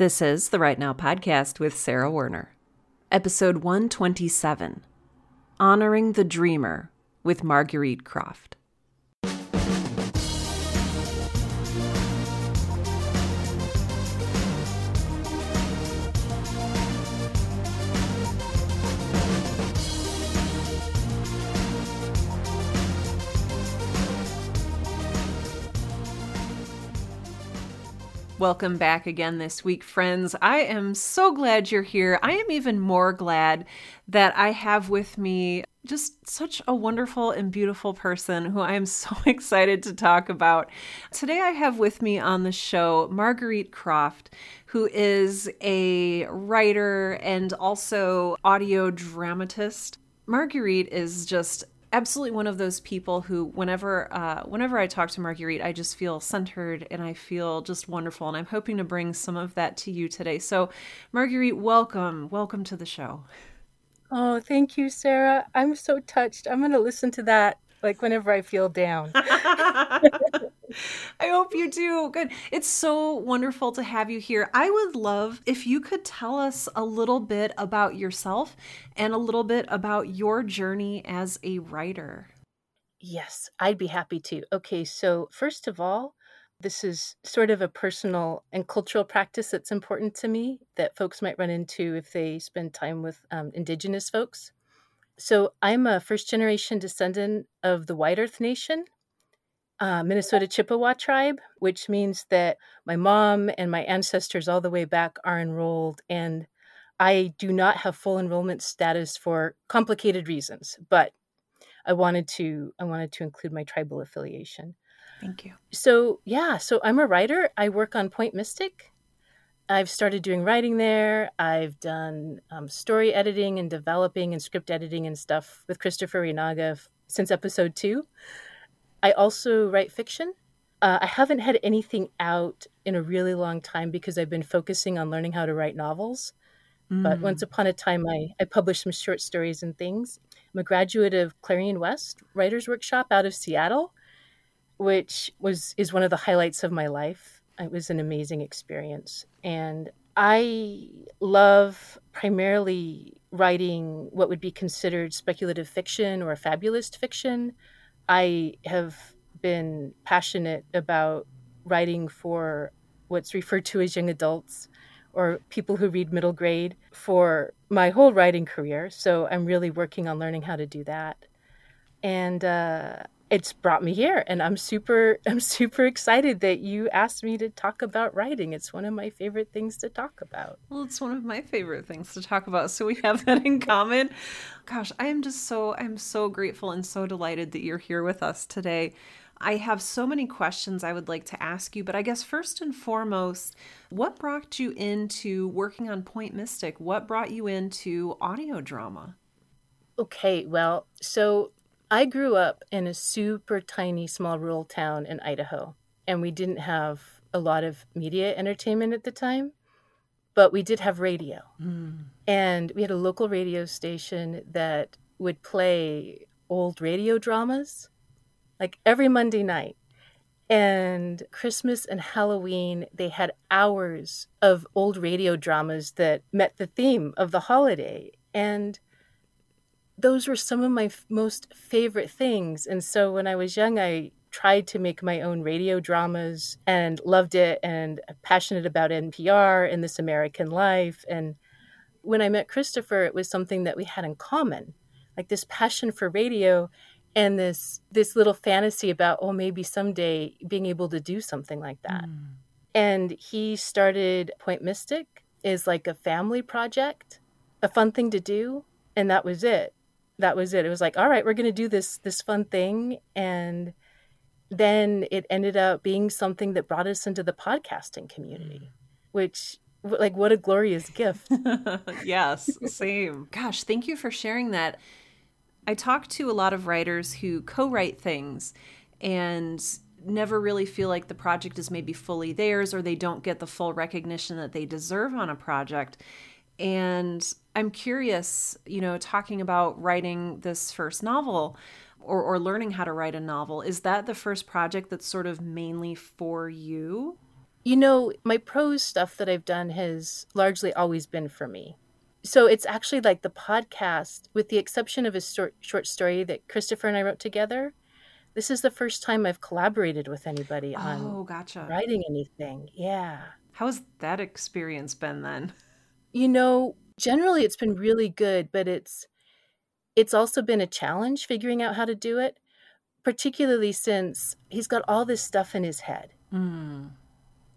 This is the Write Now podcast with Sarah Werner, episode 127 Honoring the Dreamer with Marguerite Croft. Welcome back again this week, friends. I am so glad you're here. I am even more glad that I have with me just such a wonderful and beautiful person who I am so excited to talk about. Today, I have with me on the show Marguerite Croft, who is a writer and also audio dramatist. Marguerite is just absolutely one of those people who whenever uh, whenever I talk to Marguerite, I just feel centered and I feel just wonderful. And I'm hoping to bring some of that to you today. So, Marguerite, welcome, welcome to the show. Oh, thank you, Sarah. I'm so touched. I'm going to listen to that like whenever I feel down. I hope you do. Good. It's so wonderful to have you here. I would love if you could tell us a little bit about yourself and a little bit about your journey as a writer. Yes, I'd be happy to. Okay, so first of all, this is sort of a personal and cultural practice that's important to me that folks might run into if they spend time with um, Indigenous folks. So I'm a first generation descendant of the White Earth Nation, uh, Minnesota Chippewa tribe, which means that my mom and my ancestors all the way back are enrolled. And I do not have full enrollment status for complicated reasons, but I wanted to I wanted to include my tribal affiliation. Thank you. So yeah, so I'm a writer. I work on Point Mystic, I've started doing writing there. I've done um, story editing and developing and script editing and stuff with Christopher Rinaga f- since episode two. I also write fiction. Uh, I haven't had anything out in a really long time because I've been focusing on learning how to write novels. Mm. But once upon a time, I, I published some short stories and things. I'm a graduate of Clarion West Writers Workshop out of Seattle, which was is one of the highlights of my life it was an amazing experience. And I love primarily writing what would be considered speculative fiction or fabulist fiction. I have been passionate about writing for what's referred to as young adults or people who read middle grade for my whole writing career. So I'm really working on learning how to do that. And uh, it's brought me here and i'm super i'm super excited that you asked me to talk about writing it's one of my favorite things to talk about well it's one of my favorite things to talk about so we have that in common gosh i am just so i'm so grateful and so delighted that you're here with us today I have so many questions I would like to ask you, but I guess first and foremost, what brought you into working on Point Mystic? What brought you into audio drama? Okay, well, so I grew up in a super tiny, small rural town in Idaho, and we didn't have a lot of media entertainment at the time, but we did have radio. Mm. And we had a local radio station that would play old radio dramas like every Monday night. And Christmas and Halloween, they had hours of old radio dramas that met the theme of the holiday. And those were some of my f- most favorite things. And so when I was young, I tried to make my own radio dramas and loved it and passionate about NPR and This American Life. And when I met Christopher, it was something that we had in common, like this passion for radio and this this little fantasy about oh maybe someday being able to do something like that. Mm. And he started Point Mystic is like a family project, a fun thing to do, and that was it that was it. It was like, all right, we're going to do this this fun thing, and then it ended up being something that brought us into the podcasting community, mm. which like what a glorious gift. yes, same. Gosh, thank you for sharing that. I talk to a lot of writers who co-write things and never really feel like the project is maybe fully theirs or they don't get the full recognition that they deserve on a project. And I'm curious, you know, talking about writing this first novel or, or learning how to write a novel, is that the first project that's sort of mainly for you? You know, my prose stuff that I've done has largely always been for me. So it's actually like the podcast, with the exception of a short, short story that Christopher and I wrote together. This is the first time I've collaborated with anybody on Oh, gotcha. writing anything. Yeah. How has that experience been then? You know, generally it's been really good, but it's it's also been a challenge figuring out how to do it, particularly since he's got all this stuff in his head Mm.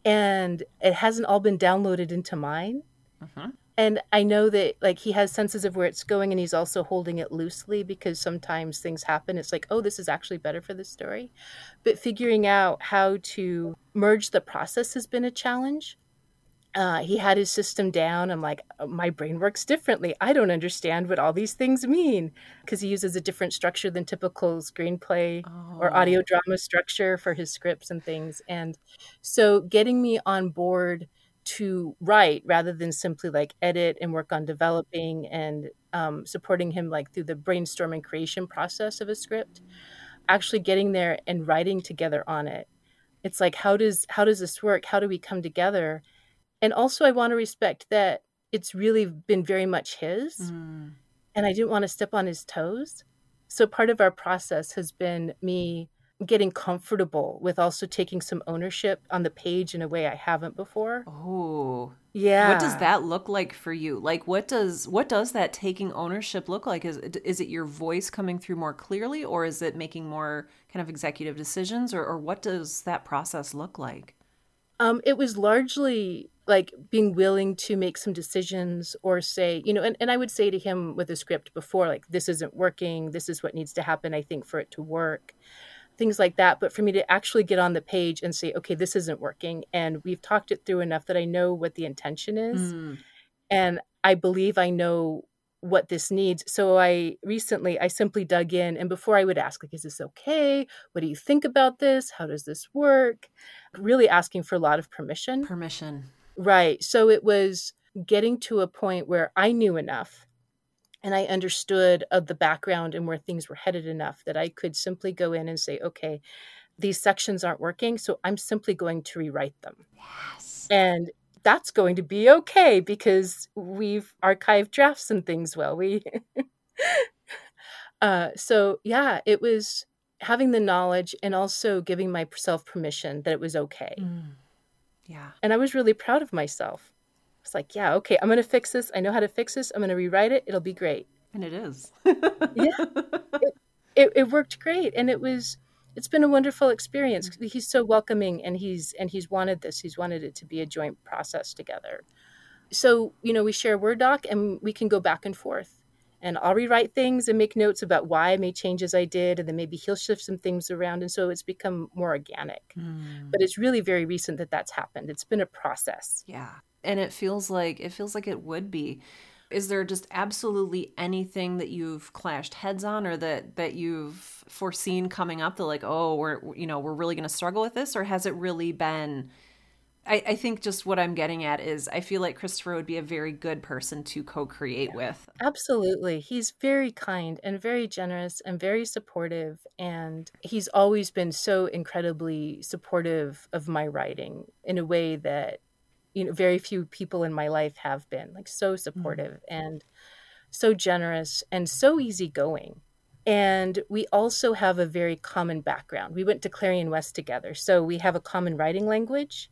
and it hasn't all been downloaded into mine. hmm And I know that like he has senses of where it's going and he's also holding it loosely because sometimes things happen. It's like, oh, this is actually better for the story. But figuring out how to merge the process has been a challenge. Uh, he had his system down. I'm like, "Oh, my brain works differently. I don't understand what all these things mean because he uses a different structure than typical screenplay or Oh. audio drama structure for his scripts and things. And so getting me on board to write rather than simply like edit and work on developing and um, supporting him like through the brainstorming creation process of a script, actually getting there and writing together on it. It's like how does how does this work? How do we come together? And also I want to respect that it's really been very much his Mm. and I didn't want to step on his toes. So part of our process has been me getting comfortable with also taking some ownership on the page in a way I haven't before. Oh. Yeah. What does that look like for you? Like what does what does that taking ownership look like? Is it- is it your voice coming through more clearly or is it making more kind of executive decisions or or what does that process look like? Um, it was largely like being willing to make some decisions or say, you know, and, and I would say to him with the script before, like, this isn't working. This is what needs to happen, I think, for it to work. Things like that. But for me to actually get on the page and say, okay, this isn't working. And we've talked it through enough that I know what the intention is. Mm. and i believe i know what this needs. So i recently i simply dug in and before i would ask like is this okay? What do you think about this? How does this work? Really asking for a lot of permission. Permission. right. So it was getting to a point where i knew enough and i understood of the background and where things were headed enough that i could simply go in and say okay these sections aren't working so i'm simply going to rewrite them. Yes. and that's going to be okay because we've archived drafts and things well we uh so yeah it was having the knowledge and also giving myself permission that it was okay Mm. Yeah. and i was really proud of myself it's like yeah okay i'm gonna fix this i know how to fix this i'm gonna rewrite it it'll be great And it is. Yeah. it, it worked great and it was it's been a wonderful experience. He's so welcoming and he's and he's wanted this. He's wanted it to be a joint process together. So you know we share word doc and we can go back and forth. And i'll rewrite things and make notes about why i made changes i did and then maybe he'll shift some things around and so it's become more organic. Mm. but it's really very recent that that's happened. It's been a process. Yeah. And it feels like it feels like it would be. Is there just absolutely anything that you've clashed heads on or that that you've foreseen coming up that like, oh, we're you know, we're really gonna struggle with this? Or has it really been I, I think just what I'm getting at is I feel like Christopher would be a very good person to co-create with. Absolutely. He's very kind and very generous and very supportive. And he's always been so incredibly supportive of my writing in a way that, you know, very few people in my life have been like so mm. supportive and so generous and so easygoing. And we also have a very common background. We went to Clarion West together. So we have a common writing language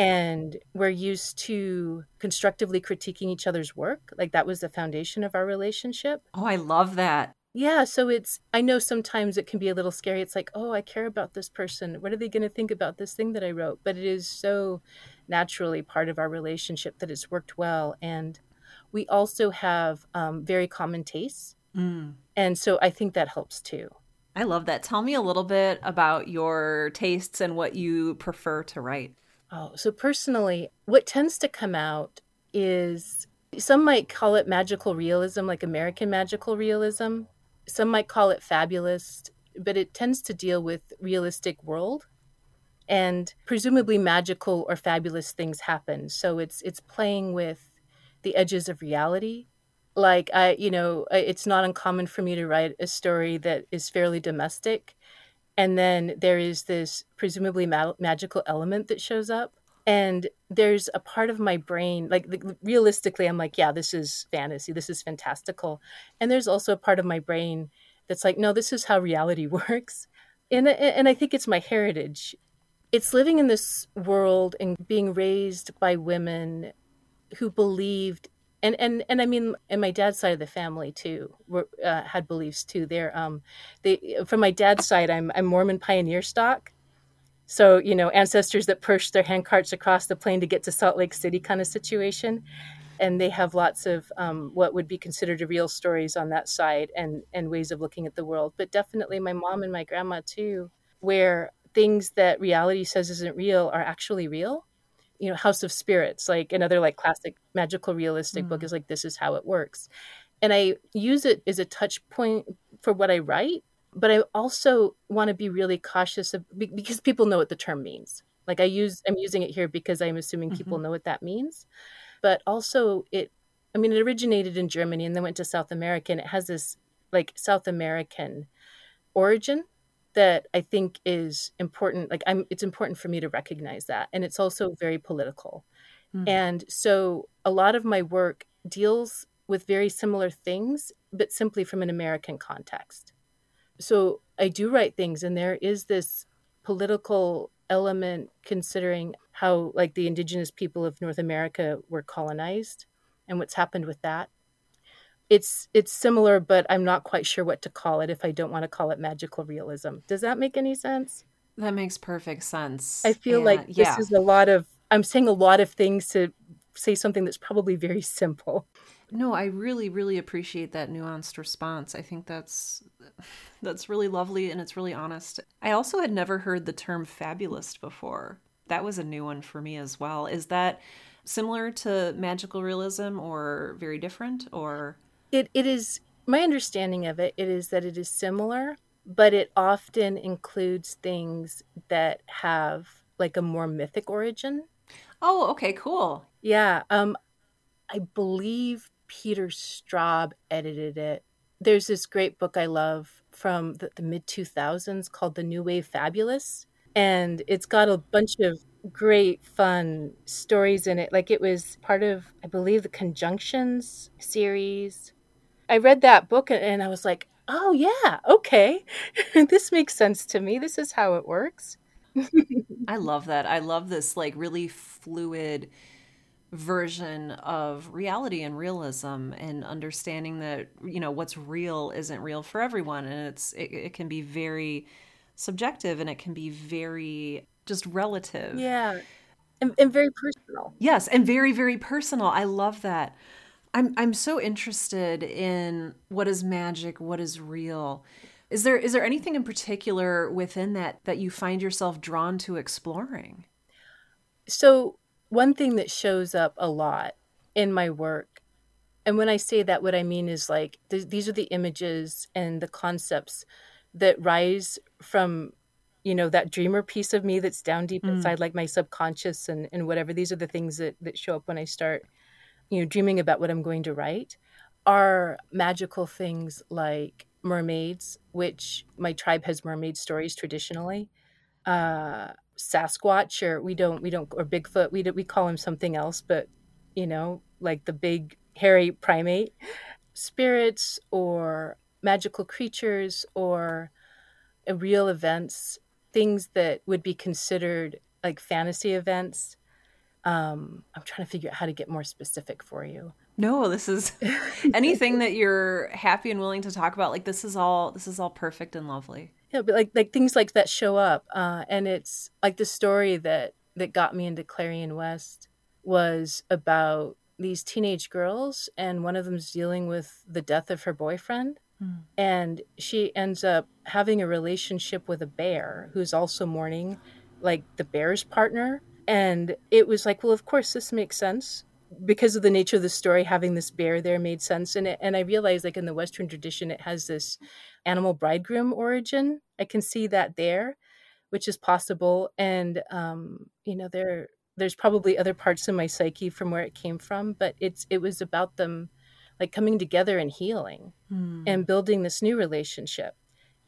and we're used to constructively critiquing each other's work like that was the foundation of our relationship Oh, I love that. Yeah so it's i know sometimes it can be a little scary it's like oh i care about this person what are they going to think about this thing that i wrote but it is so naturally part of our relationship that it's worked well and we also have um, very common tastes Mm. and so i think that helps too I love that. Tell me a little bit about your tastes and what you prefer to write. Oh, so personally, what tends to come out is some might call it magical realism, like American magical realism. Some might call it fabulist, but it tends to deal with realistic world and presumably magical or fabulous things happen. So it's it's playing with the edges of reality. Like I, you know, it's not uncommon for me to write a story that is fairly domestic and then there is this presumably ma- magical element that shows up and there's a part of my brain like realistically i'm like yeah this is fantasy. This is fantastical. And there's also a part of my brain that's like no this is how reality works. And and i think it's my heritage. It's living in this world and being raised by women who believed and and and I mean, and my dad's side of the family too were, uh, had beliefs too. There, um, they from my dad's side, I'm I'm Mormon pioneer stock, so you know ancestors that pushed their handcarts across the plain to get to Salt Lake City kind of situation, and they have lots of um, what would be considered real stories on that side and and ways of looking at the world. But definitely, my mom and my grandma too, where things that reality says isn't real are actually real you know house of spirits like another like classic magical realistic mm. book is like this is how it works and i use it as a touch point for what i write but i also want to be really cautious of because people know what the term means like i use i'm using it here because i'm assuming people mm-hmm. know what that means but also it i mean it originated in germany and then went to south america and it has this like south american origin that I think is important. Like I'm, it's important for me to recognize that, and it's also very political. Mm. And so, a lot of my work deals with very similar things, but simply from an American context. So I do write things, and there is this political element considering how, like, the indigenous people of North America were colonized and what's happened with that. It's it's similar but i'm not quite sure what to call it if i don't want to call it magical realism. Does that make any sense? That makes perfect sense. I feel like this yeah. is a lot of i'm saying a lot of things to say something that's probably very simple no i really really appreciate that nuanced response i think that's that's really lovely and it's really honest i also had never heard the term fabulist before that was a new one for me as well is that similar to magical realism or very different or it, it is my understanding of it, it is that it is similar, but it often includes things that have like a more mythic origin. Oh, okay, cool. Yeah. Um I believe Peter Straub edited it. There's this great book I love from the, the mid 2000s called The New Wave Fabulists. And it's got a bunch of great fun stories in it. Like it was part of, I believe, the Conjunctions series I read that book and I was like, oh, yeah, okay. this makes sense to me. This is how it works. I love that. I love this like really fluid version of reality and realism and understanding that you know what's real isn't real for everyone. And it's it, it can be very subjective and it can be very just relative. Yeah. And, and very personal. Yes. And very very personal. I love that. I'm I'm so interested in what is magic, what is real. Is there is there anything in particular within that that you find yourself drawn to exploring? So, one thing that shows up a lot in my work, and when I say that, what I mean is like th- these are the images and the concepts that rise from you know that dreamer piece of me that's down deep mm. inside like my subconscious and and whatever these are the things that that show up when i start you know, dreaming about what I'm going to write are magical things like mermaids, which my tribe has mermaid stories traditionally. Uh, Sasquatch, or we don't, we don't, or Bigfoot, we we call him something else, but you know, like the big hairy primate, spirits or magical creatures or real events, things that would be considered like fantasy events um, I'm trying to figure out how to get more specific for you. No, this is anything that you're happy and willing to talk about. Like this is all this is all perfect and lovely. Yeah, but like like things like that show up, uh, and it's like the story that that got me into Clarion West was about these teenage girls, and one of them's dealing with the death of her boyfriend. Mm. And she ends up having a relationship with a bear who's also mourning, like the bear's partner and it was like, well, of course, this makes sense because of the nature of the story. Having this bear there made sense, and it, and I realized, like in the Western tradition, it has this animal bridegroom origin. I can see that there, which is possible, and um, you know, there there's probably other parts of my psyche from where it came from, but it's it was about them like coming together and healing hmm. and building this new relationship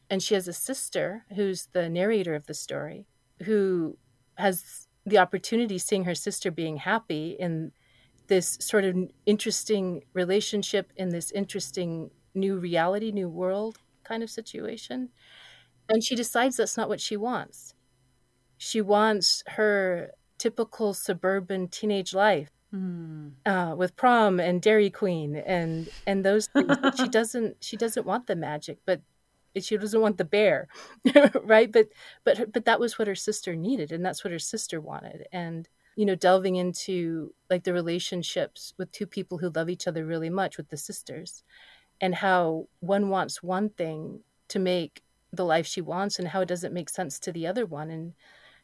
And she has a sister who's the narrator of the story who has the opportunity seeing her sister being happy in this sort of interesting relationship in this interesting new reality, new world kind of situation. And she decides that's not what she wants. She wants her typical suburban teenage life mm. uh, with prom and Dairy Queen and and those things. she doesn't she doesn't want the magic, but she doesn't want the bear, right? But but but that was what her sister needed, and that's what her sister wanted. And you know, delving into like the relationships with two people who love each other really much with the sisters, and how one wants one thing to make the life she wants, and how it doesn't make sense to the other one, and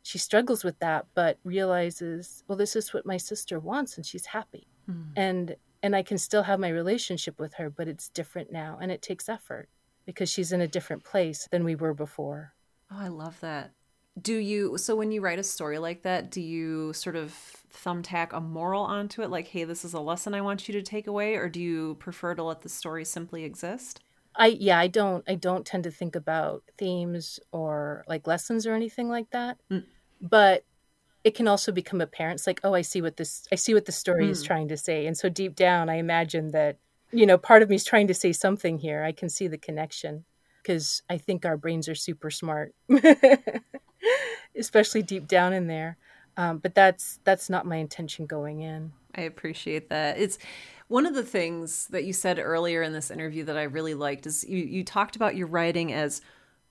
she struggles with that, but realizes, well, this is what my sister wants, and she's happy, mm. and and I can still have my relationship with her, but it's different now, and it takes effort because she's in a different place than we were before. Oh, I love that. Do you so when you write a story like that, do you sort of thumbtack a moral onto it like, hey, this is a lesson I want you to take away, or do you prefer to let the story simply exist? I yeah, I don't I don't tend to think about themes or like lessons or anything like that. Mm. But it can also become apparent. It's like, oh, I see what this I see what the story mm. is trying to say. And so deep down I imagine that, you know, part of me is trying to say something here. I can see the connection because I think our brains are super smart. Especially deep down in there. Um, but that's that's not my intention going in. I appreciate that. It's one of the things that you said earlier in this interview that I really liked is you, you talked about your writing as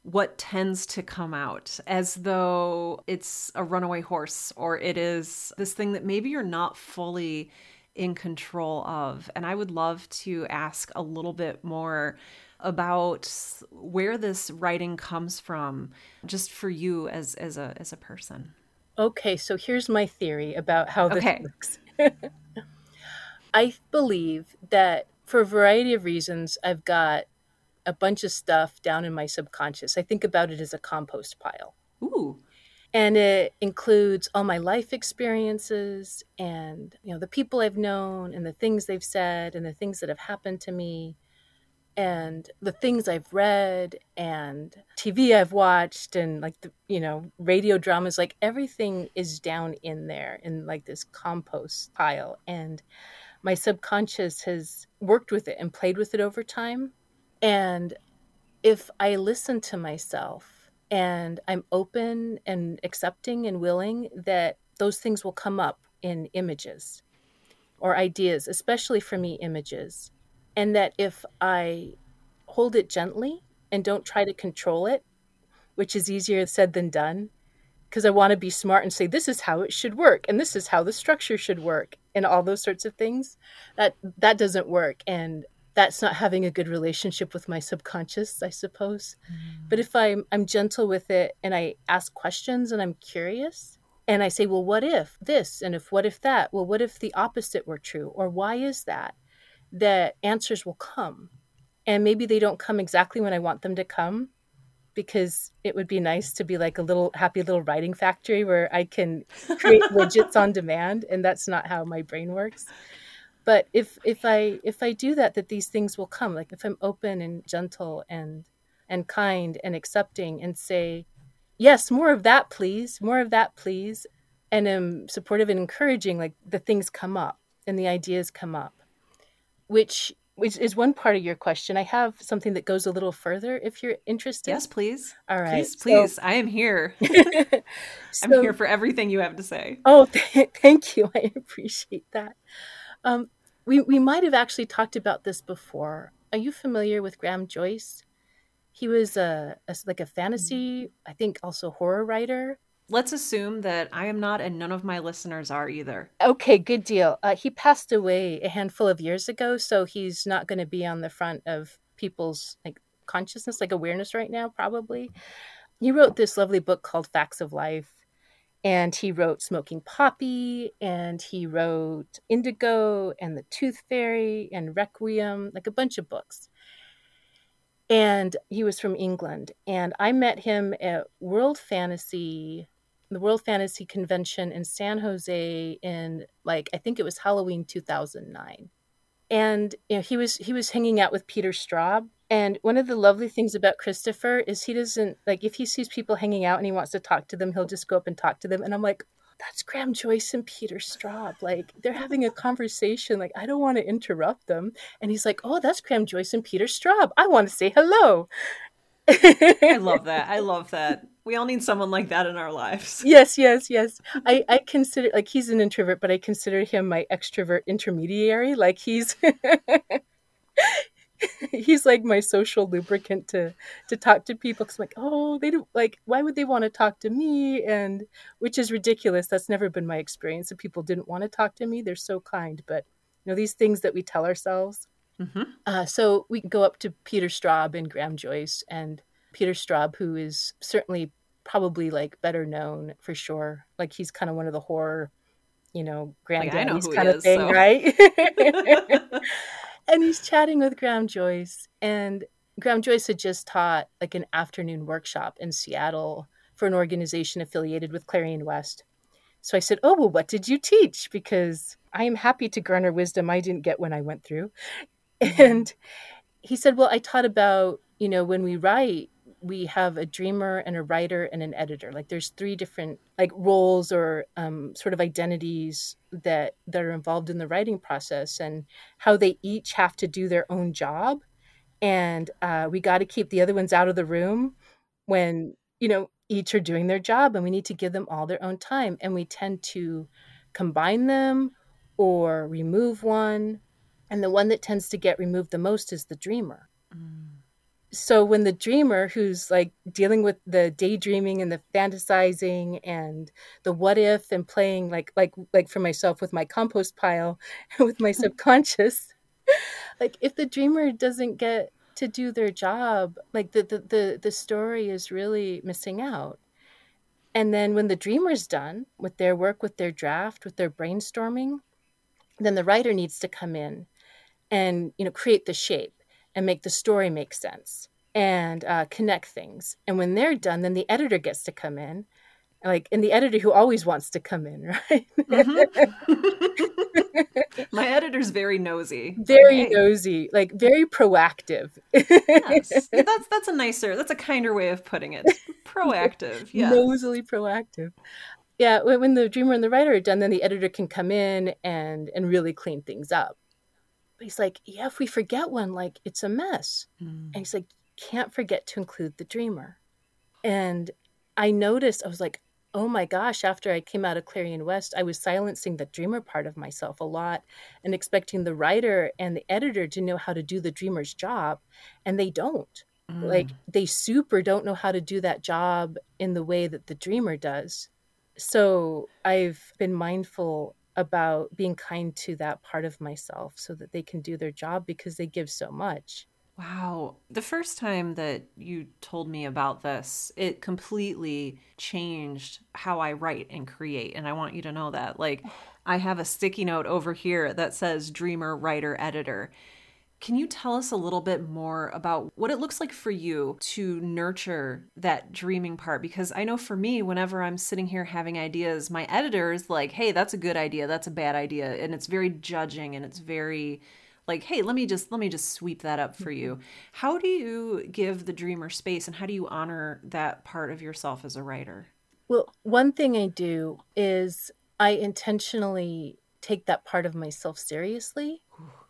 what tends to come out as though it's a runaway horse or it is this thing that maybe you're not fully in control of. And I would love to ask a little bit more about where this writing comes from just for you as as a as a person. Okay, so here's my theory about how this okay. works. I believe that for a variety of reasons, I've got a bunch of stuff down in my subconscious. I think about it as a compost pile. Ooh. And it includes all my life experiences and you know the people I've known and the things they've said and the things that have happened to me and the things I've read and TV I've watched and like the you know radio dramas like everything is down in there in like this compost pile. And my subconscious has worked with it and played with it over time. And if I listen to myself and I'm open and accepting and willing that those things will come up in images or ideas especially for me images and that if I hold it gently and don't try to control it, which is easier said than done, because I want to be smart and say this is how it should work and this is how the structure should work and all those sorts of things. That that doesn't work and that's not having a good relationship with my subconscious, I suppose. Mm. But if I'm I'm gentle with it and I ask questions and I'm curious and I say, well, what if this and if what if that? Well, what if the opposite were true? Or why is that? That answers will come. And maybe they don't come exactly when I want them to come because it would be nice to be like a little happy little writing factory where I can create widgets on demand and that's not how my brain works. But if if I if I do that that these things will come like if I'm open and gentle and and kind and accepting and say yes more of that please more of that please and am supportive and encouraging like the things come up and the ideas come up which which is one part of your question. I have something that goes a little further if you're interested. Yes, please. All right. Please, please. So, I am here. so, I'm here for everything you have to say. Oh, th- thank you. I appreciate that. Um, we, we might have actually talked about this before. Are you familiar with Graham Joyce? He was a, a like a fantasy, I think also horror writer let's assume that I am not and none of my listeners are either. Okay, good deal. Uh, he passed away a handful of years ago, so he's not going to be on the front of people's like consciousness, like awareness right now, probably. He wrote this lovely book called Facts of Life. And he wrote Smoking Poppy, and he wrote Indigo, and The Tooth Fairy, and Requiem, like a bunch of books and he was from England. And I met him at World Fantasy the World Fantasy Convention in San Jose in like I think it was Halloween 2009. and you know he was he was hanging out with Peter Straub. And one of the lovely things about Christopher is he doesn't like if he sees people hanging out and he wants to talk to them, he'll just go up and talk to them. And I'm like, that's Graham Joyce and Peter Straub. Like they're having a conversation. Like I don't want to interrupt them. And he's like, oh, that's Graham Joyce and Peter Straub. I want to say hello. I love that. I love that. We all need someone like that in our lives. Yes, yes, yes. I, I consider like he's an introvert, but I consider him my extrovert intermediary. Like he's he's like my social lubricant to to talk to people because like, oh, they don't like why would they want to talk to me? And which is ridiculous. That's never been my experience. That people didn't want to talk to me. They're so kind, but you know these things that we tell ourselves. Mm-hmm. Uh, so we go up to Peter Straub and Graham Joyce, and Peter Straub, who is certainly probably like better known for sure. Like he's kind of one of the horror, you know, granddaddies like, kind of is, thing, so. right? and he's chatting with Graham Joyce, and Graham Joyce had just taught like an afternoon workshop in Seattle for an organization affiliated with Clarion West. So I said, Oh, well, what did you teach? Because I am happy to garner wisdom I didn't get when I went through. Mm-hmm. And he said, Well, I taught about, you know, when we write, we have a dreamer and a writer and an editor. Like there's three different like roles or um, sort of identities that that are involved in the writing process and how they each have to do their own job. And uh, we got to keep the other ones out of the room when you know each are doing their job and we need to give them all their own time. And we tend to combine them or remove one. And the one that tends to get removed the most is the dreamer. Mm so when the dreamer who's like dealing with the daydreaming and the fantasizing and the what if and playing like like like for myself with my compost pile with my subconscious like if the dreamer doesn't get to do their job like the, the the the story is really missing out. And then when the dreamer's done with their work with their draft with their brainstorming then the writer needs to come in and you know create the shape and make the story make sense and uh, connect things. And when they're done, then the editor gets to come in, like, and the editor who always wants to come in, right? Mm-hmm. My editor's very nosy. Very hey. nosy, like very proactive. yes. That's that's a nicer, that's a kinder way of putting it. Proactive, yeah. Nosily proactive. Yeah, when the dreamer and the writer are done, then the editor can come in and and really clean things up. But he's like, yeah, if we forget one, like it's a mess. Mm. And he's like, can't forget to include the dreamer. And I noticed, I was like, oh my gosh, after I came out of Clarion West, I was silencing the dreamer part of myself a lot and expecting the writer and the editor to know how to do the dreamer's job. And they don't. Mm. Like, they super don't know how to do that job in the way that the dreamer does. So I've been mindful about being kind to that part of myself so that they can do their job because they give so much. Wow. The first time that you told me about this, it completely changed how I write and create. And I want you to know that. Like, oh. I have a sticky note over here that says dreamer, writer, editor. Can you tell us a little bit more about what it looks like for you to nurture that dreaming part? Because I know for me, whenever I'm sitting here having ideas, my editor is like, hey, that's a good idea, that's a bad idea. And it's very judging and it's very like hey let me just let me just sweep that up for you mm-hmm. how do you give the dreamer space and how do you honor that part of yourself as a writer well one thing i do is i intentionally take that part of myself seriously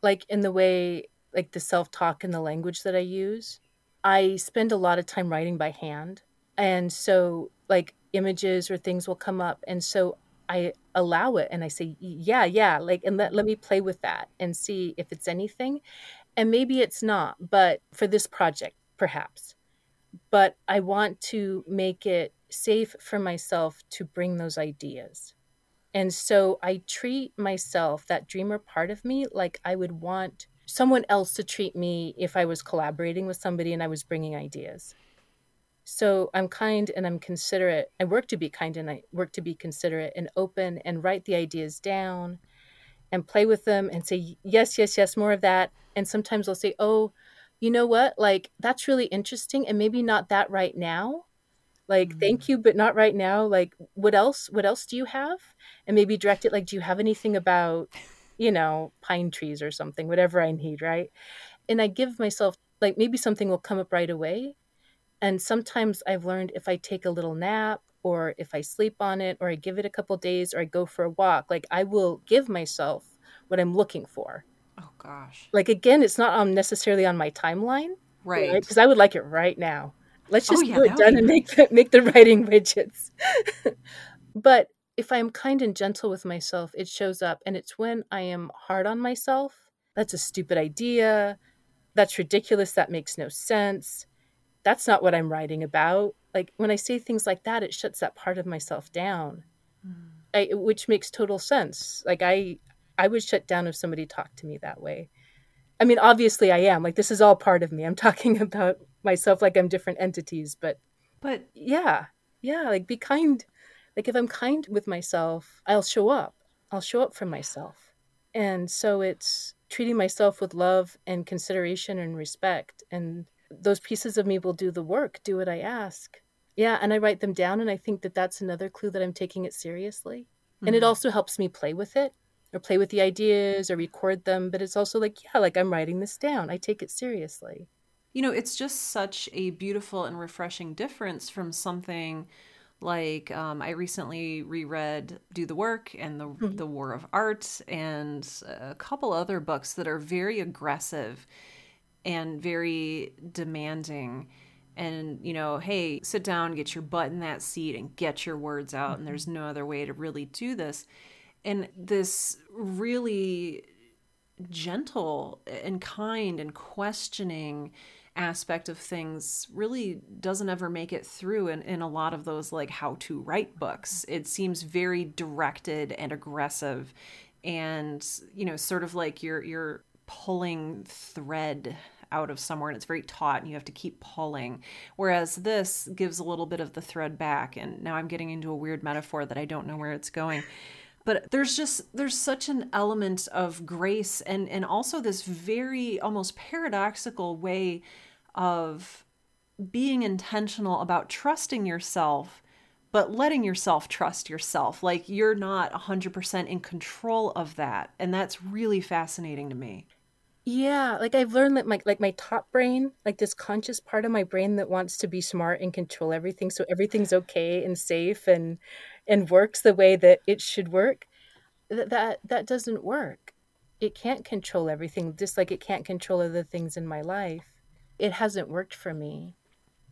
like in the way like the self-talk and the language that I use. I spend a lot of time writing by hand. And so like images or things will come up and so I allow it and I say, yeah, yeah, like, and let, let me play with that and see if it's anything. And maybe it's not, but for this project, perhaps. But I want to make it safe for myself to bring those ideas. And so I treat myself, that dreamer part of me, like I would want someone else to treat me if I was collaborating with somebody and I was bringing ideas. So I'm kind and I'm considerate. I work to be kind and I work to be considerate and open and write the ideas down and play with them and say, yes, yes, yes, more of that. And sometimes I'll say, oh, you know what? Like, that's really interesting. And maybe not that right now. Like, mm-hmm. thank you, but not right now. Like, what else? What else do you have? And maybe direct it like, do you have anything about you know, pine trees or something, whatever I need, right? And I give myself, like, maybe something will come up right away. And sometimes I've learned if I take a little nap or if I sleep on it or I give it a couple days or I go for a walk, like, I will give myself what I'm looking for. Oh, gosh. Like, again, it's not um, necessarily on my timeline. Right. Because right? I would like it right now. Let's Oh, just yeah, do it done and make the, make the writing widgets. but if I'm kind and gentle with myself, it shows up. And it's when I am hard on myself. That's a stupid idea. That's ridiculous. That makes no sense. That's not what I'm writing about. Like when I say things like that, it shuts that part of myself down, mm. I, which makes total sense. Like I, I would shut down if somebody talked to me that way. I mean, obviously I am. Like this is all part of me. I'm talking about myself like I'm different entities, but But yeah, yeah, like be kind. Like if I'm kind with myself, I'll show up. I'll show up for myself. And so it's treating myself with love and consideration and respect. And those pieces of me will do the work, do what I ask. Yeah, and I write them down. And I think that that's another clue that I'm taking it seriously. And it Mhm. also helps me play with it or play with the ideas or record them. But it's also like, yeah, like I'm writing this down. I take it seriously. You know, it's just such a beautiful and refreshing difference from something like um, I recently reread Do the Work and the Mhm. the War of Art and a couple other books that are very aggressive and very demanding. And you know, hey, sit down, get your butt in that seat, and get your words out. And there's no other way to really do this. And this really gentle and kind and questioning aspect of things really doesn't ever make it through in, in a lot of those like how to write books. It seems very directed and aggressive and you know sort of like you're you're pulling thread out of somewhere and it's very taut and you have to keep pulling. Whereas this gives a little bit of the thread back and now i'm getting into a weird metaphor that i don't know where it's going. But there's just there's such an element of grace and and also this very almost paradoxical way of being intentional about trusting yourself but letting yourself trust yourself like you're not 100% in control of that and that's really fascinating to me Yeah, like I've learned that my like my top brain, like this conscious part of my brain that wants to be smart and control everything so everything's okay and safe and and works the way that it should work. That that, that doesn't work. It can't control everything just like it can't control other things in my life. It hasn't worked for me.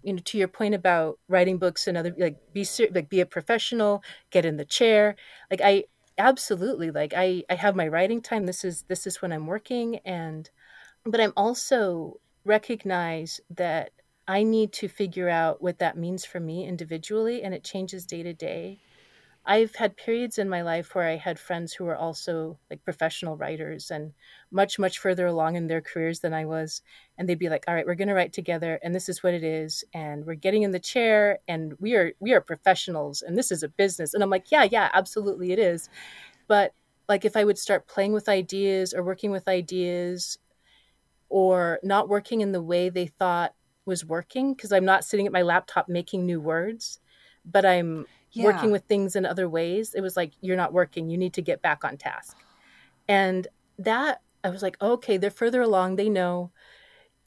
You know, to your point about writing books and other like be like be a professional, get in the chair. Like I absolutely like I I have my writing time. This is this is when I'm working and but I'm also recognize that I need to figure out what that means for me individually and it changes day to day. I've had periods in my life where I had friends who were also like professional writers and much, much further along in their careers than I was. And they'd be like, all right, we're going to write together and this is what it is. And we're getting in the chair and we are, we are professionals and this is a business. And I'm like, yeah, yeah, absolutely it is. But like if I would start playing with ideas or working with ideas or not working in the way they thought was working, because I'm not sitting at my laptop making new words, but I'm working with things in other ways it was like you're not working you need to get back on task. And that i was like okay they're further along they know.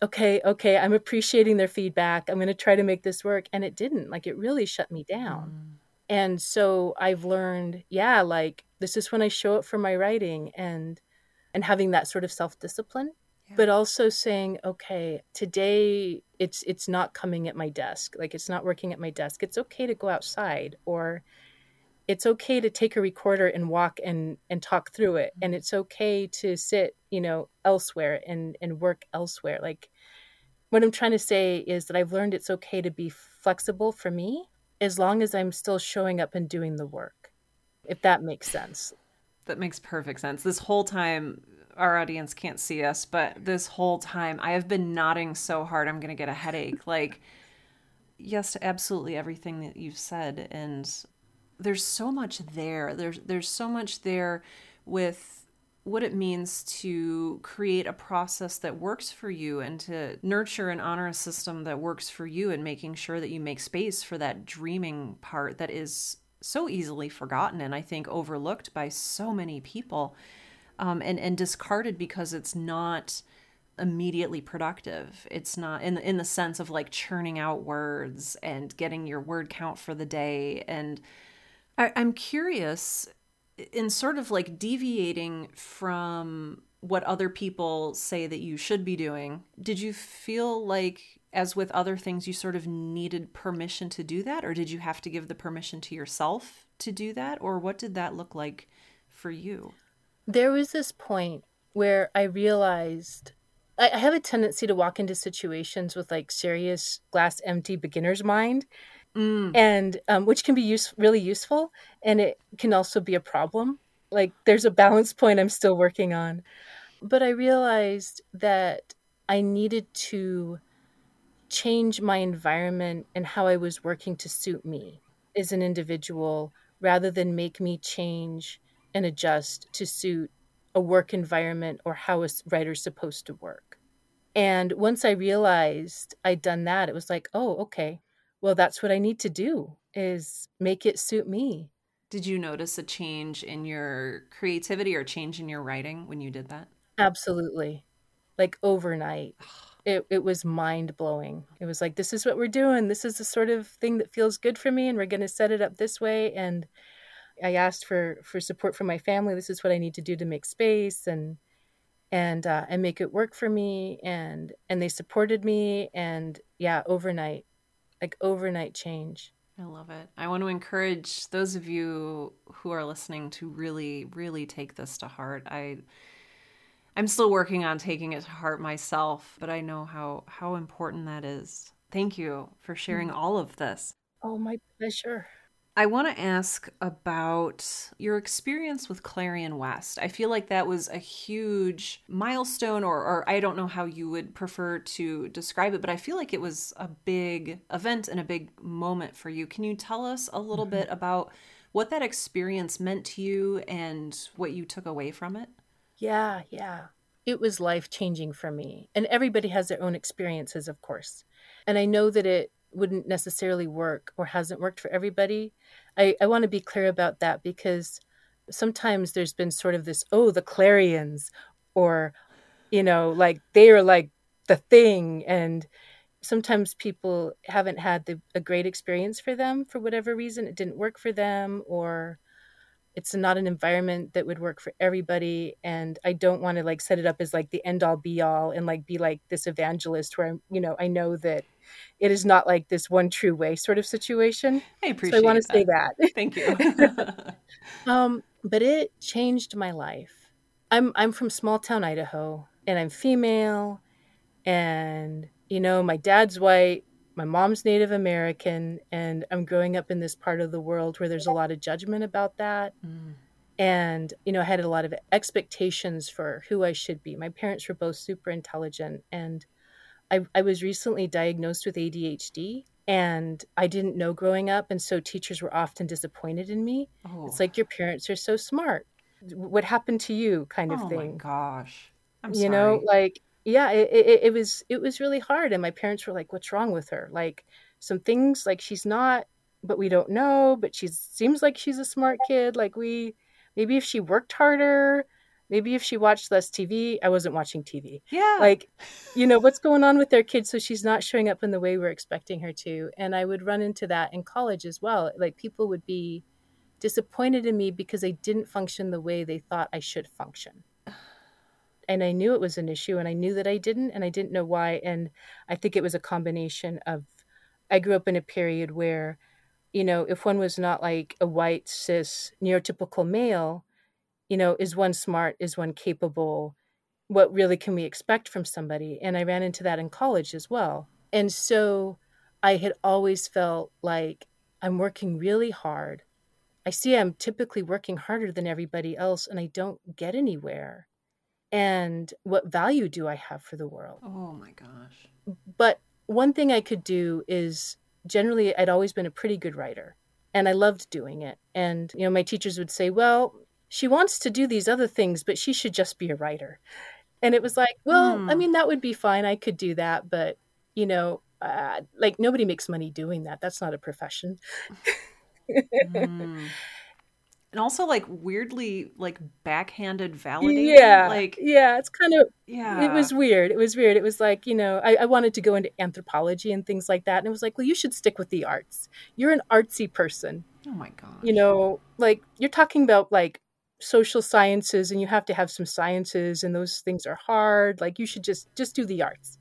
Okay okay i'm appreciating their feedback i'm going to try to make this work and it didn't like it really shut me down. Mm. and so i've learned yeah like this is when i show up for my writing and and having that sort of self-discipline Yeah. but also saying okay today it's it's not coming at my desk like it's not working at my desk it's okay to go outside or it's okay to take a recorder and walk and and talk through it and it's okay to sit you know elsewhere and and work elsewhere like what i'm trying to say is that i've learned it's okay to be flexible for me as long as i'm still showing up and doing the work if that makes sense That makes perfect sense. This whole time, our audience can't see us, but this whole time, I have been nodding so hard I'm going to get a headache. Like, yes to absolutely everything that you've said. And there's so much there. There's, there's so much there with what it means to create a process that works for you and to nurture and honor a system that works for you and making sure that you make space for that dreaming part that is so easily forgotten and I think overlooked by so many people. Um, and and discarded because it's not immediately productive. It's not in in the sense of like churning out words and getting your word count for the day. And I, I'm curious in sort of like deviating from what other people say that you should be doing. Did you feel like as with other things you sort of needed permission to do that or did you have to give the permission to yourself to do that or what did that look like for you? There was this point where I realized I, have a tendency to walk into situations with like serious glass empty beginner's mind. Mm. And um, which can be use- really useful, and it can also be a problem. Like there's a balance point I'm still working on, but I realized that I needed to change my environment and how I was working to suit me as an individual rather than make me change and adjust to suit a work environment or how a writer's supposed to work. And once I realized I'd done that, it was like, oh, okay. Well, that's what I need to do is make it suit me. Did you notice a change in your creativity or change in your writing when you did that? Absolutely. Like overnight. It it was mind blowing. It was like this is what we're doing. This is the sort of thing that feels good for me and we're going to set it up this way and I asked for for support from my family. This is what I need to do to make space and and uh, and make it work for me. And and they supported me. And yeah, overnight, like overnight change. I love it. I want to encourage those of you who are listening to really, really take this to heart. I I'm still working on taking it to heart myself, but I know how how important that is. Thank you for sharing mm. all of this. Oh, my pleasure. I want to ask about your experience with Clarion West. I feel like that was a huge milestone, or, or I don't know how you would prefer to describe it, but I feel like it was a big event and a big moment for you. Can you tell us a little mm-hmm. bit about what that experience meant to you and what you took away from it? Yeah, yeah. It was life changing for me. And everybody has their own experiences, of course. And I know that it wouldn't necessarily work or hasn't worked for everybody. I, I want to be clear about that because sometimes there's been sort of this, oh, the Clarions, or, you know, like they are like the thing. And sometimes people haven't had the, a great experience for them for whatever reason. It didn't work for them, or it's not an environment that would work for everybody and i don't want to like set it up as like the end all be all and like be like this evangelist where i'm you know i know that it is not like this one true way sort of situation i appreciate so i want to say that thank you um but it changed my life i'm i'm from small town idaho and i'm female and you know my dad's white my mom's Native American, and I'm growing up in this part of the world where there's a lot of judgment about that. Mm. And, you know, I had a lot of expectations for who I should be. My parents were both super intelligent, and I, I was recently diagnosed with ADHD, and I didn't know growing up. And so teachers were often disappointed in me. Oh. It's like, oh. your parents are so smart. What happened to you, kind of oh thing. Oh, my gosh. I'm you sorry. know, like, yeah, it, it, it was it was really hard, and my parents were like, "What's wrong with her?" Like some things, like she's not, but we don't know. But she seems like she's a smart kid. Like we, maybe if she worked harder, maybe if she watched less TV. I wasn't watching TV. Yeah, like you know what's going on with their kids, so she's not showing up in the way we're expecting her to. And I would run into that in college as well. Like people would be disappointed in me because I didn't function the way they thought I should function and I knew it was an issue and I knew that I didn't and I didn't know why and I think it was a combination of I grew up in a period where you know if one was not like a white cis neurotypical male you know is one smart is one capable what really can we expect from somebody and I ran into that in college as well and so I had always felt like I'm working really hard I see I'm typically working harder than everybody else and I don't get anywhere and what value do I have for the world? Oh my gosh. But one thing I could do is generally I'd always been a pretty good writer and I loved doing it. And you know my teachers would say, "Well, she wants to do these other things, but she should just be a writer." And it was like, "Well, mm. I hmm. mean that would be fine. I could do that, but you know, uh, like nobody makes money doing that. That's not a profession." mm. and also like weirdly like backhanded validating. Yeah, like yeah, it's kind of yeah, it was weird. It was weird. It was like you know, I, I wanted to go into anthropology and things like that, and it was like, well, you should stick with the arts. You're an artsy person. Oh my god. You know, like you're talking about like social sciences, and you have to have some sciences, and those things are hard. Like you should just just do the arts.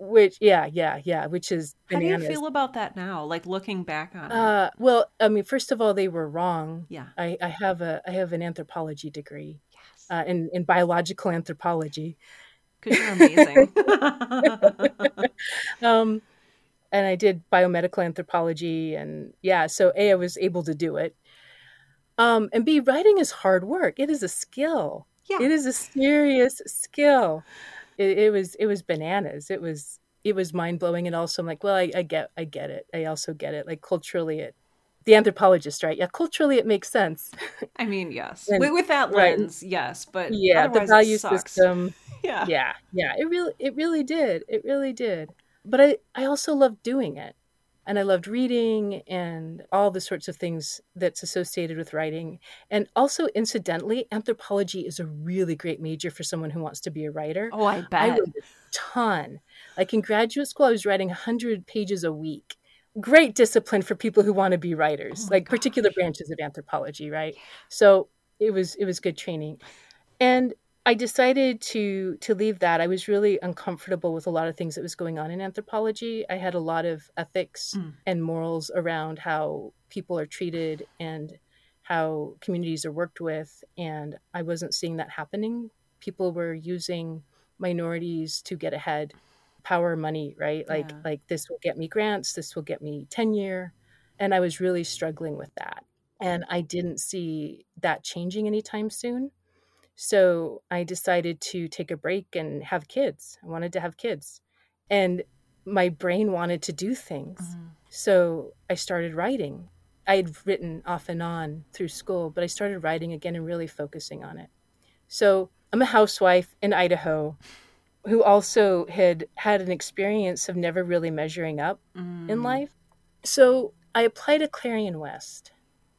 Which, yeah, yeah, yeah. Which is bananas. How do you feel about that now? Like looking back on it. Uh, well, I mean, first of all, they were wrong. yeah. I, I have a I have an anthropology degree Yes. uh, in in biological anthropology, Because you're amazing. um, and I did biomedical anthropology, and yeah, so a I was able to do it, um, and b writing is hard work. It is a skill. yeah. It is a serious skill. It, it was it was bananas. It was it was mind blowing, and also I'm like, well, I, I get I get it. I also get it. Like culturally, it the anthropologist, right? Yeah, culturally it makes sense. I mean, yes. And- with, with that right. lens, yes. But yeah, the value system. Yeah. yeah yeah it really it really did it really did but i i also loved doing it and i loved reading and all the sorts of things that's associated with writing. And also incidentally anthropology is a really great major for someone who wants to be a writer. Oh, I bet. i wrote a ton. Like in graduate school i was writing 100 pages a week. Great discipline for people who want to be writers Oh like particular branches of anthropology right? So it was it was good training. And i decided to to leave that. I was really uncomfortable with a lot of things that was going on in anthropology. I had a lot of ethics Mm. and morals around how people are treated and how communities are worked with and i wasn't seeing that happening. People were using minorities to get ahead. Power money right? Like Yeah. like this will get me grants this will get me tenure. And i was really struggling with that. And i didn't see that changing anytime soon so i decided to take a break and have kids i wanted to have kids and my brain wanted to do things Mhm. so I started writing. I had written off and on through school, but I started writing again and really focusing on it. So I'm a housewife in Idaho who also had had an experience of never really measuring up in Mm. life. So I applied to Clarion West,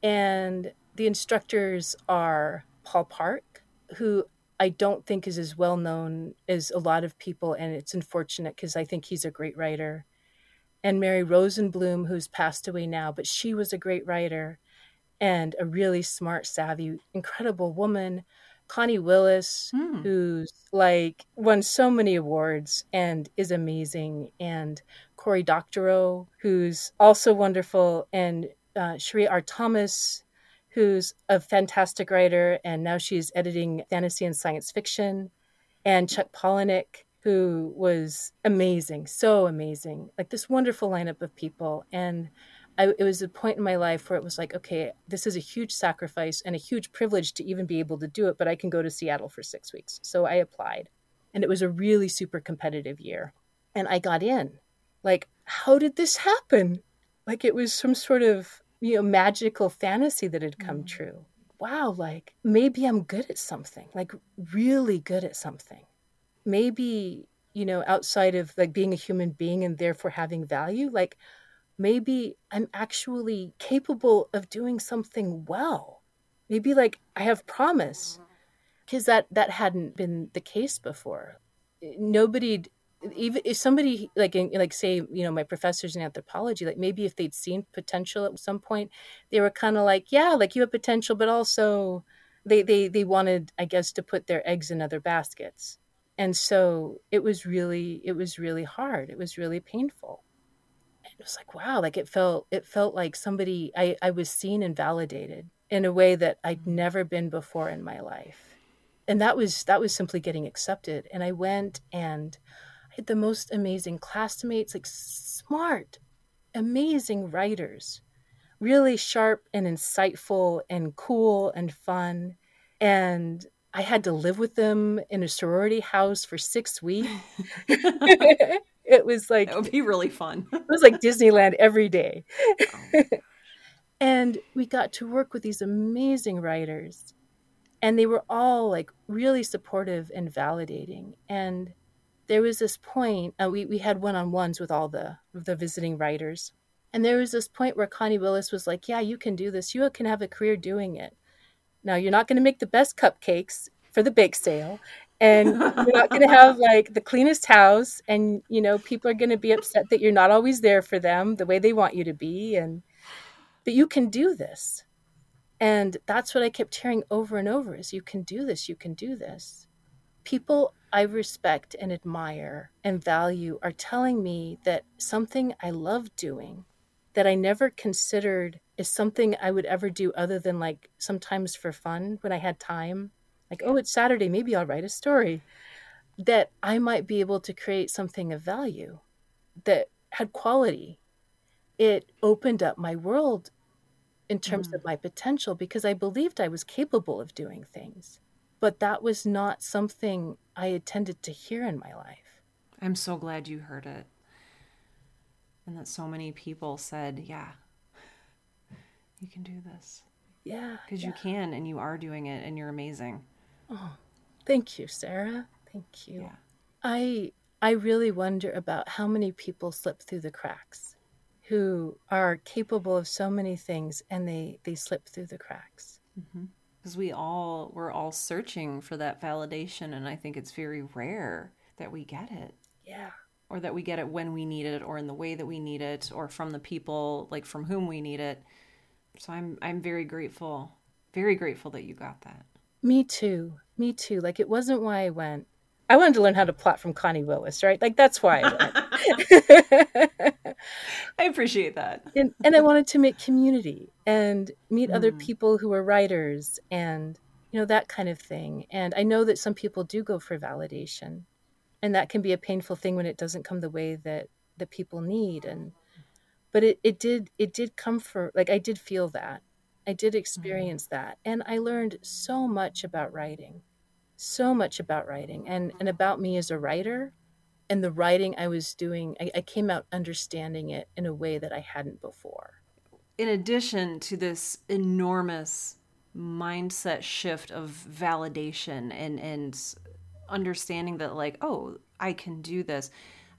and the instructors are Paul Park, who I don't think is as well known as a lot of people, and it's unfortunate because I think he's a great writer. And Mary Rosenblum, who's passed away now, but she was a great writer and a really smart, savvy, incredible woman. Connie Willis, Hmm. who's like won so many awards and is amazing, and Cory Doctorow, who's also wonderful, and uh, Sheree R. Thomas, who's a fantastic writer, and now she's editing fantasy and science fiction, and Chuck Palahniuk, who was amazing, so amazing, like this wonderful lineup of people, and I, it was a point in my life where it was like, okay, this is a huge sacrifice and a huge privilege to even be able to do it, but I can go to Seattle for six weeks. So I applied, and it was a really super competitive year, and I got in. Like, how did this happen? Like it was some sort of you know magical fantasy that had come Mhm. true. Wow, like maybe I'm good at something, like really good at something. Maybe you know outside of like being a human being and therefore having value, like maybe I'm actually capable of doing something well. Maybe like I have promise because that that hadn't been the case before. Nobody even if somebody like in, like say you know my professors in anthropology like maybe if they'd seen potential at some point they were kind of like yeah like you have potential but also they they they wanted i guess to put their eggs in other baskets. And so it was really it was really hard. It was really painful. It was like wow like it felt it felt like somebody i i was seen and validated in a way that i'd mm-hmm. never been before in my life. And that was that was simply getting accepted. And i went and the most amazing classmates like smart amazing writers really sharp and insightful and cool and fun and i had to live with them in a sorority house for six weeks it was like it would be really fun. it was like Disneyland every day. Oh and we got to work with these amazing writers. And they were all like really supportive and validating. And there was this point, uh, we, we had one on ones with all the, the visiting writers. And there was this point where Connie Willis was like, Yeah, you can do this. You can have a career doing it. Now, you're not going to make the best cupcakes for the bake sale, and you're not going to have like the cleanest house. And, you know, people are going to be upset that you're not always there for them the way they want you to be. And, but you can do this. And that's what I kept hearing over and over is you can do this, you can do this. People I respect and admire and value are telling me that something I love doing that I never considered is something I would ever do other than like sometimes for fun when I had time. Like, oh, it's Saturday, maybe I'll write a story. That I might be able to create something of value that had quality. It opened up my world in terms mm. of my potential because I believed I was capable of doing things. But that was not something I intended to hear in my life. I'm so glad you heard it. And that so many people said, yeah, you can do this. Yeah. Because yeah. you can and you are doing it and you're amazing. Oh, thank you, Sarah. Thank you. Yeah. I I really wonder about how many people slip through the cracks who are capable of so many things and they they slip through the cracks mm-hmm. Because we all we're all searching for that validation and i think it's very rare that we get it. Yeah. Or that we get it when we need it or in the way that we need it or from the people like from whom we need it. So i'm i'm very grateful very grateful that you got that. Me too. Me too. Like it wasn't why i went. I wanted to learn how to plot from connie willis right? Like that's why i went I appreciate that. And, and, I wanted to make community and meet mm. other people who are writers and, you know, that kind of thing. And I know that some people do go for validation. And that can be a painful thing when it doesn't come the way that, that people need. And, but it, it did, it did come for, like, I did feel that. I did experience mm. that. And I learned so much about writing, so much about writing and, and about me as a writer and the writing I was doing, I, I, came out understanding it in a way that I hadn't before. In addition to this enormous mindset shift of validation and and understanding that like, oh, I can do this.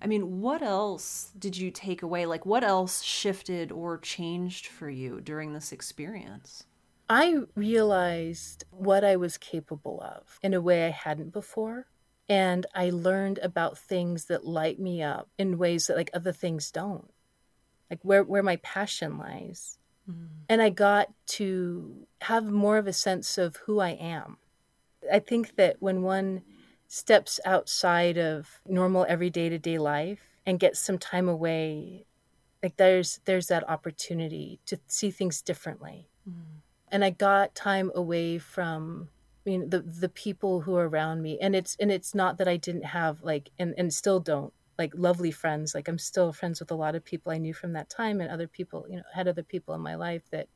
I mean, what else did you take away? Like what else shifted or changed for you during this experience? I realized what I was capable of in a way I hadn't before and I learned about things that light me up in ways that like other things don't. Like where where my passion lies. Mm. And I got to have more of a sense of who I am. I think that when one steps outside of normal everyday to day life and gets some time away like there's there's that opportunity to see things differently. Mm. And I got time away from I mean the the people who are around me. And it's and it's not that I didn't have like and and still don't like lovely friends. Like I'm still friends with a lot of people I knew from that time and other people you know had other people in my life that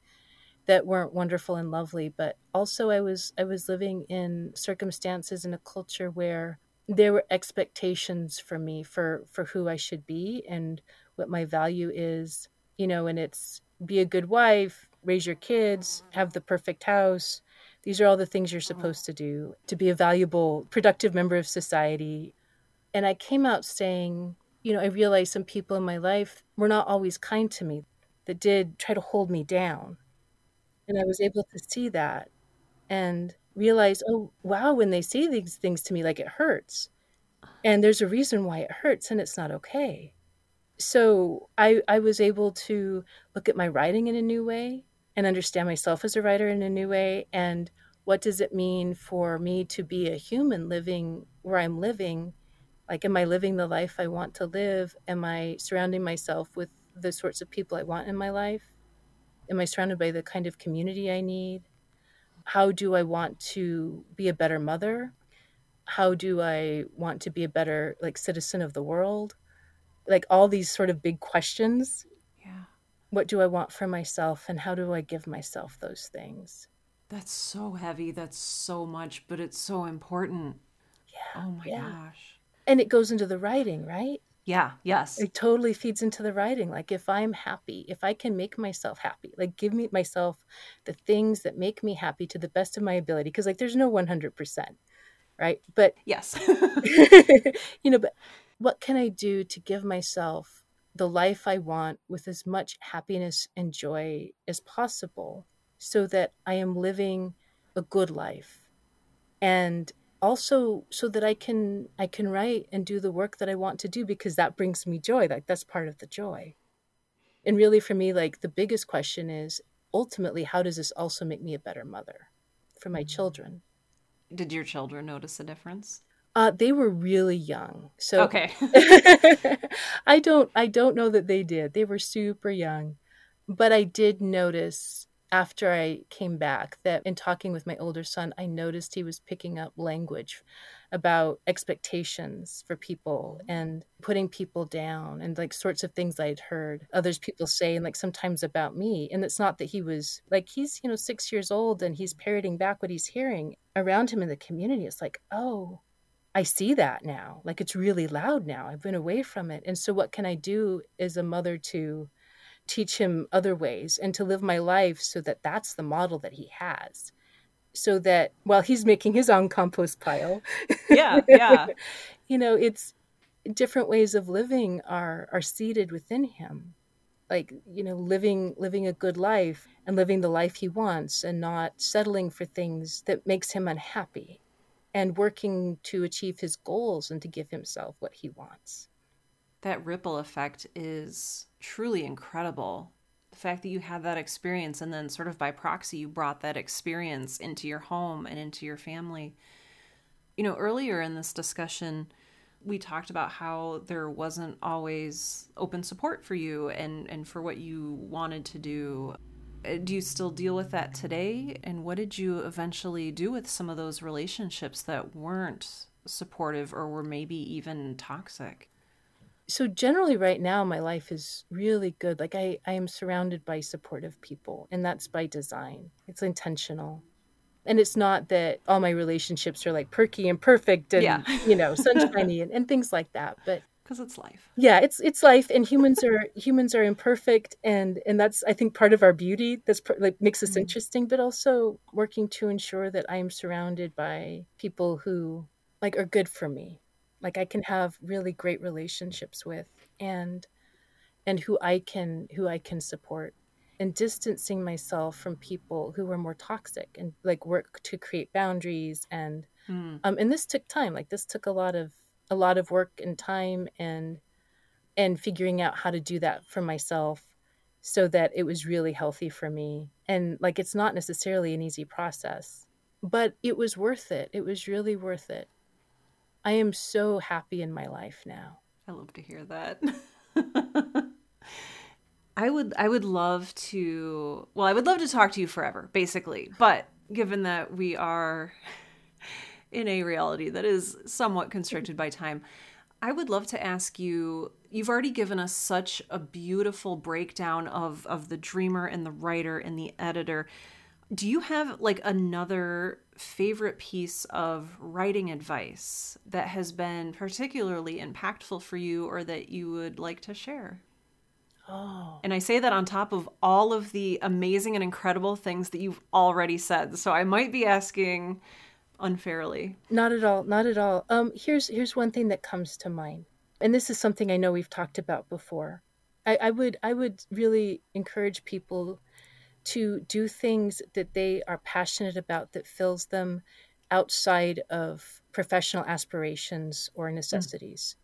that weren't wonderful and lovely. But also I was I was living in circumstances in a culture where there were expectations for me for for who I should be and what my value is you know and it's be a good wife raise your kids have the perfect house these are all the things you're oh. supposed to do to be a valuable, productive member of society. And I came out saying, you know, I realized some people in my life were not always kind to me, that did try to hold me down. And I was able to see that and realize, oh, wow, when they say these things to me, like it hurts. And there's a reason why it hurts and it's not okay. So I, I was able to look at my writing in a new way and understand myself as a writer in a new way? And what does it mean for me to be a human living where I'm living? Like am I living the life I want to live? Am I surrounding myself with the sorts of people I want in my life? Am I surrounded by the kind of community I need? How do I want to be a better mother? How do I want to be a better like citizen of the world? Like all these sort of big questions what do I want for myself and how do I give myself those things? That's so heavy. That's so much, but it's so important. Yeah. Oh my yeah. gosh. And it goes into the writing, right? Yeah, yes. It totally feeds into the writing. Like if I'm happy, if I can make myself happy, like give me myself the things that make me happy to the best of my ability because like there's no 100%, right? But yes. you know, but what can I do to give myself the life I want with as much happiness and joy as possible so that I am living a good life. And also so that I can I can write and do the work that I want to do because that brings me joy. Like that's part of the joy. And really for me like the biggest question is ultimately how does this also make me a better mother for my mm-hmm. children? Did your children notice a difference? Uh, they were really young, so okay. I don't I don't know that they did. They were super young, but I did notice after I came back that in talking with my older son, I noticed he was picking up language about expectations for people and putting people down and like sorts of things I'd heard others people say and like sometimes about me. And it's not that he was like he's, you know, six years old and he's parroting back what he's hearing around him in the community. It's like, oh, I see that now. Like it's really loud now. I've been away from it. And so what can I do as a mother to teach him other ways and to live my life so that that's the model that he has so that while he's making his own compost pile yeah yeah you know it's different ways of living are are seated within him like you know living living a good life and living the life he wants and not settling for things that makes him unhappy and working to achieve his goals and to give himself what he wants that ripple effect is truly incredible. The fact that you had that experience and then, sort of by proxy, you brought that experience into your home and into your family. You know, earlier in this discussion, we talked about how there wasn't always open support for you and, and for what you wanted to do. Uh, do you still deal with that today? And what did you eventually do with some of those relationships that weren't supportive or were maybe even toxic? so generally right now my life is really good like i i am surrounded by supportive people and that's by design it's intentional and it's not that all my relationships are like perky and perfect and yeah. you know sunshiny and, and things like that but because it's life yeah it's it's life and humans are humans are imperfect and and that's i think part of our beauty that's like makes us mm-hmm. interesting but also working to ensure that i am surrounded by people who like are good for me like I can have really great relationships with and and who I can who I can support and distancing myself from people who are more toxic and like work to create boundaries and mm. um and this took time like this took a lot of a lot of work and time and and figuring out how to do that for myself so that it was really healthy for me and like it's not necessarily an easy process but it was worth it it was really worth it I am so happy in my life now. I love to hear that. I would I would love to well, I would love to talk to you forever, basically. But given that we are in a reality that is somewhat constricted by time, I would love to ask you you've already given us such a beautiful breakdown of of the dreamer and the writer and the editor. Do you have like another favorite piece of writing advice that has been particularly impactful for you or that you would like to share? Oh. And I say that on top of all of the amazing and incredible things that you've already said. So I might be asking unfairly. Not at all. Not at all. Um here's here's one thing that comes to mind. And this is something I know we've talked about before. I, I would I would really encourage people to do things that they are passionate about that fills them outside of professional aspirations or hmm. necessities. Mm.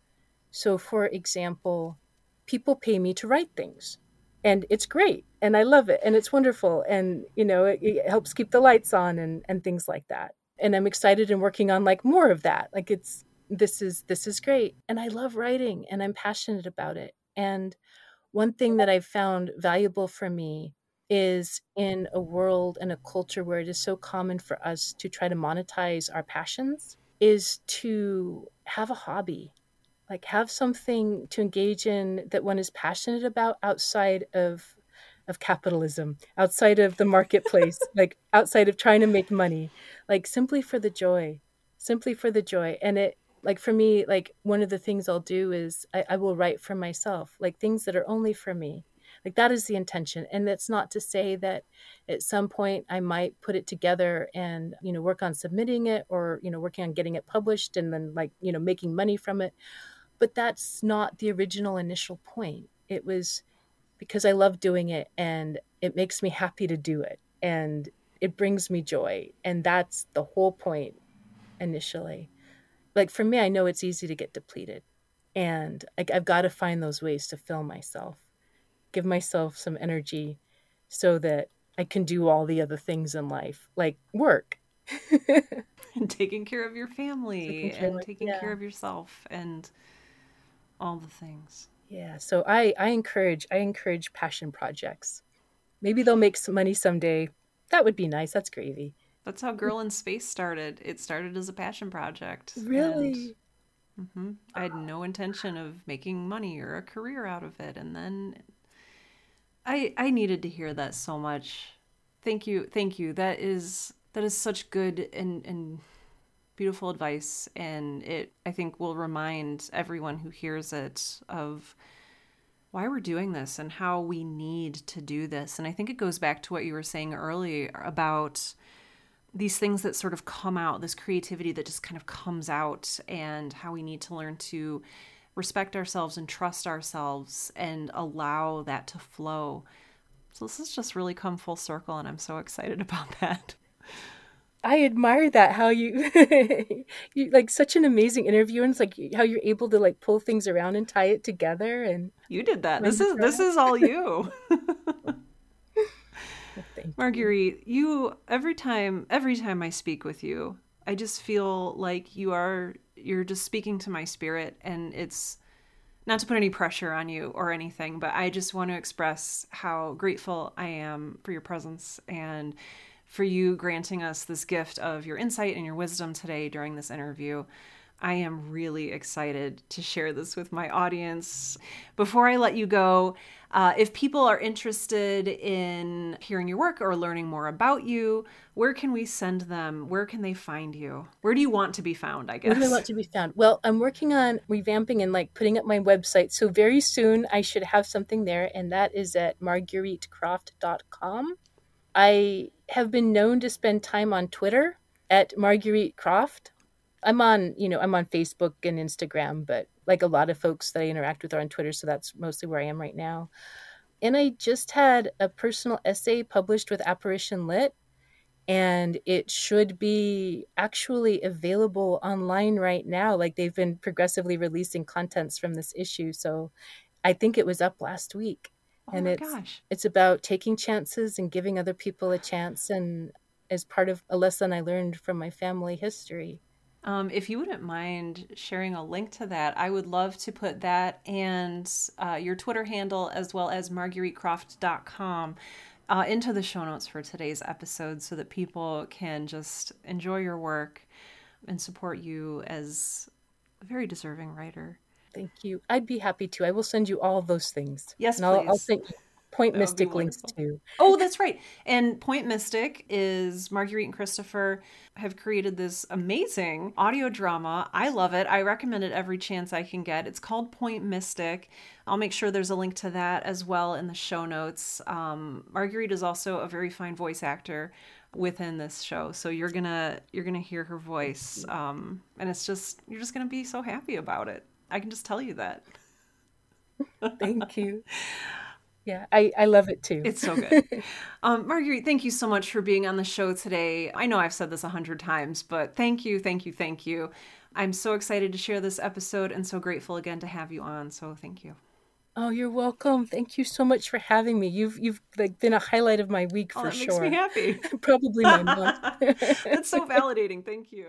So, for example, people pay me to write things, and it's great, and I love it, and it's wonderful, and you know, it, it helps keep the lights on and and things like that. And I'm excited and working on like more of that. Like it's this is this is great, and I love writing, and I'm passionate about it. And one thing that I've found valuable for me is in a world and a culture where it is so common for us to try to monetize our passions is to have a hobby like have something to engage in that one is passionate about outside of of capitalism outside of the marketplace like outside of trying to make money like simply for the joy simply for the joy. And it like for me like one of the things i'll do is I, I will write for myself like things that are only for me. Like that is the intention. And that's not to say that at some point i might put it together and you know work on submitting it or you know working on getting it published and then like you know making money from it. But that's not the original initial point. It was because I love doing it and it makes me happy to do it and it brings me joy. And that's the whole point initially. Like for me, I know it's easy to get depleted and I've got to find those ways to fill myself, give myself some energy so that I can do all the other things in life, like work. and taking care of your family taking and taking yeah. care of yourself and all the things. Yeah, so I I encourage I encourage passion projects. Maybe they'll make some money someday. That would be nice. That's gravy. That's how Girl in Space started. It started as a passion project. Really? And, mm-hmm, I had no intention of making money or a career out of it, and then I I needed to hear that so much. Thank you, thank you. That is that is such good and and beautiful advice, and it I think will remind everyone who hears it of why we're doing this and how we need to do this. And I think it goes back to what you were saying earlier about these things that sort of come out, this creativity that just kind of comes out, and how we need to learn to respect ourselves and trust ourselves and allow that to flow. So this has just really come full circle, and I'm so excited about that. I admire that how you you like such an amazing interview and it's like how you're able to like pull things around and tie it together and you did that. This is this is all you. Marguerite, you every time every time I speak with you, I just feel like you are you're just speaking to my spirit and it's not to put any pressure on you or anything, but I just want to express how grateful I am for your presence and for you granting us this gift of your insight and your wisdom today during this interview. I am really excited to share this with my audience. Before I let you go, uh, if people are interested in hearing your work or learning more about you, where can we send them? Where can they find you? Where do you want to be found? I guess. Where do I want to be found? Well, I'm working on revamping and like putting up my website. So very soon I should have something there, and that is at margueritecroft.com. I have been known to spend time on Twitter at Marguerite Croft. I'm on, you know, I'm on Facebook and Instagram, but like a lot of folks that I interact with are on Twitter, so that's mostly where I am right now. And I just had a personal essay published with Apparition Lit, and it should be actually available online right now. Like they've been progressively releasing contents from this issue, so I think it was up last week. Oh and it's gosh. it's about taking chances and giving other people a chance and as part of a lesson I learned from my family history. Um, if you wouldn't mind sharing a link to that, I would love to put that and uh, your Twitter handle as well as margueritecroft.com uh, into the show notes for today's episode so that people can just enjoy your work and support you as a very deserving writer. Thank you. I'd be happy to. I will send you all those things. Yes, and I'll, I'll, send you Point Mystic links too. Oh, that's right. And Point Mystic is Marguerite and Christopher have created this amazing audio drama. I love it. I recommend it every chance I can get. It's called Point Mystic. I'll make sure there's a link to that as well in the show notes. Um, Marguerite is also a very fine voice actor within this show so you're gonna you're gonna hear her voice um, and it's just you're just gonna be so happy about it I can just tell you that. Thank you. Yeah, I, I love it too. It's so good. um, Marguerite, thank you so much for being on the show today. I know I've said this a hundred times, but thank you, thank you, thank you. I'm so excited to share this episode and so grateful again to have you on. So thank you. Oh, you're welcome. Thank you so much for having me. You've you've like been a highlight of my week oh, for that sure. Makes me happy. Probably my month. That's so validating. Thank you.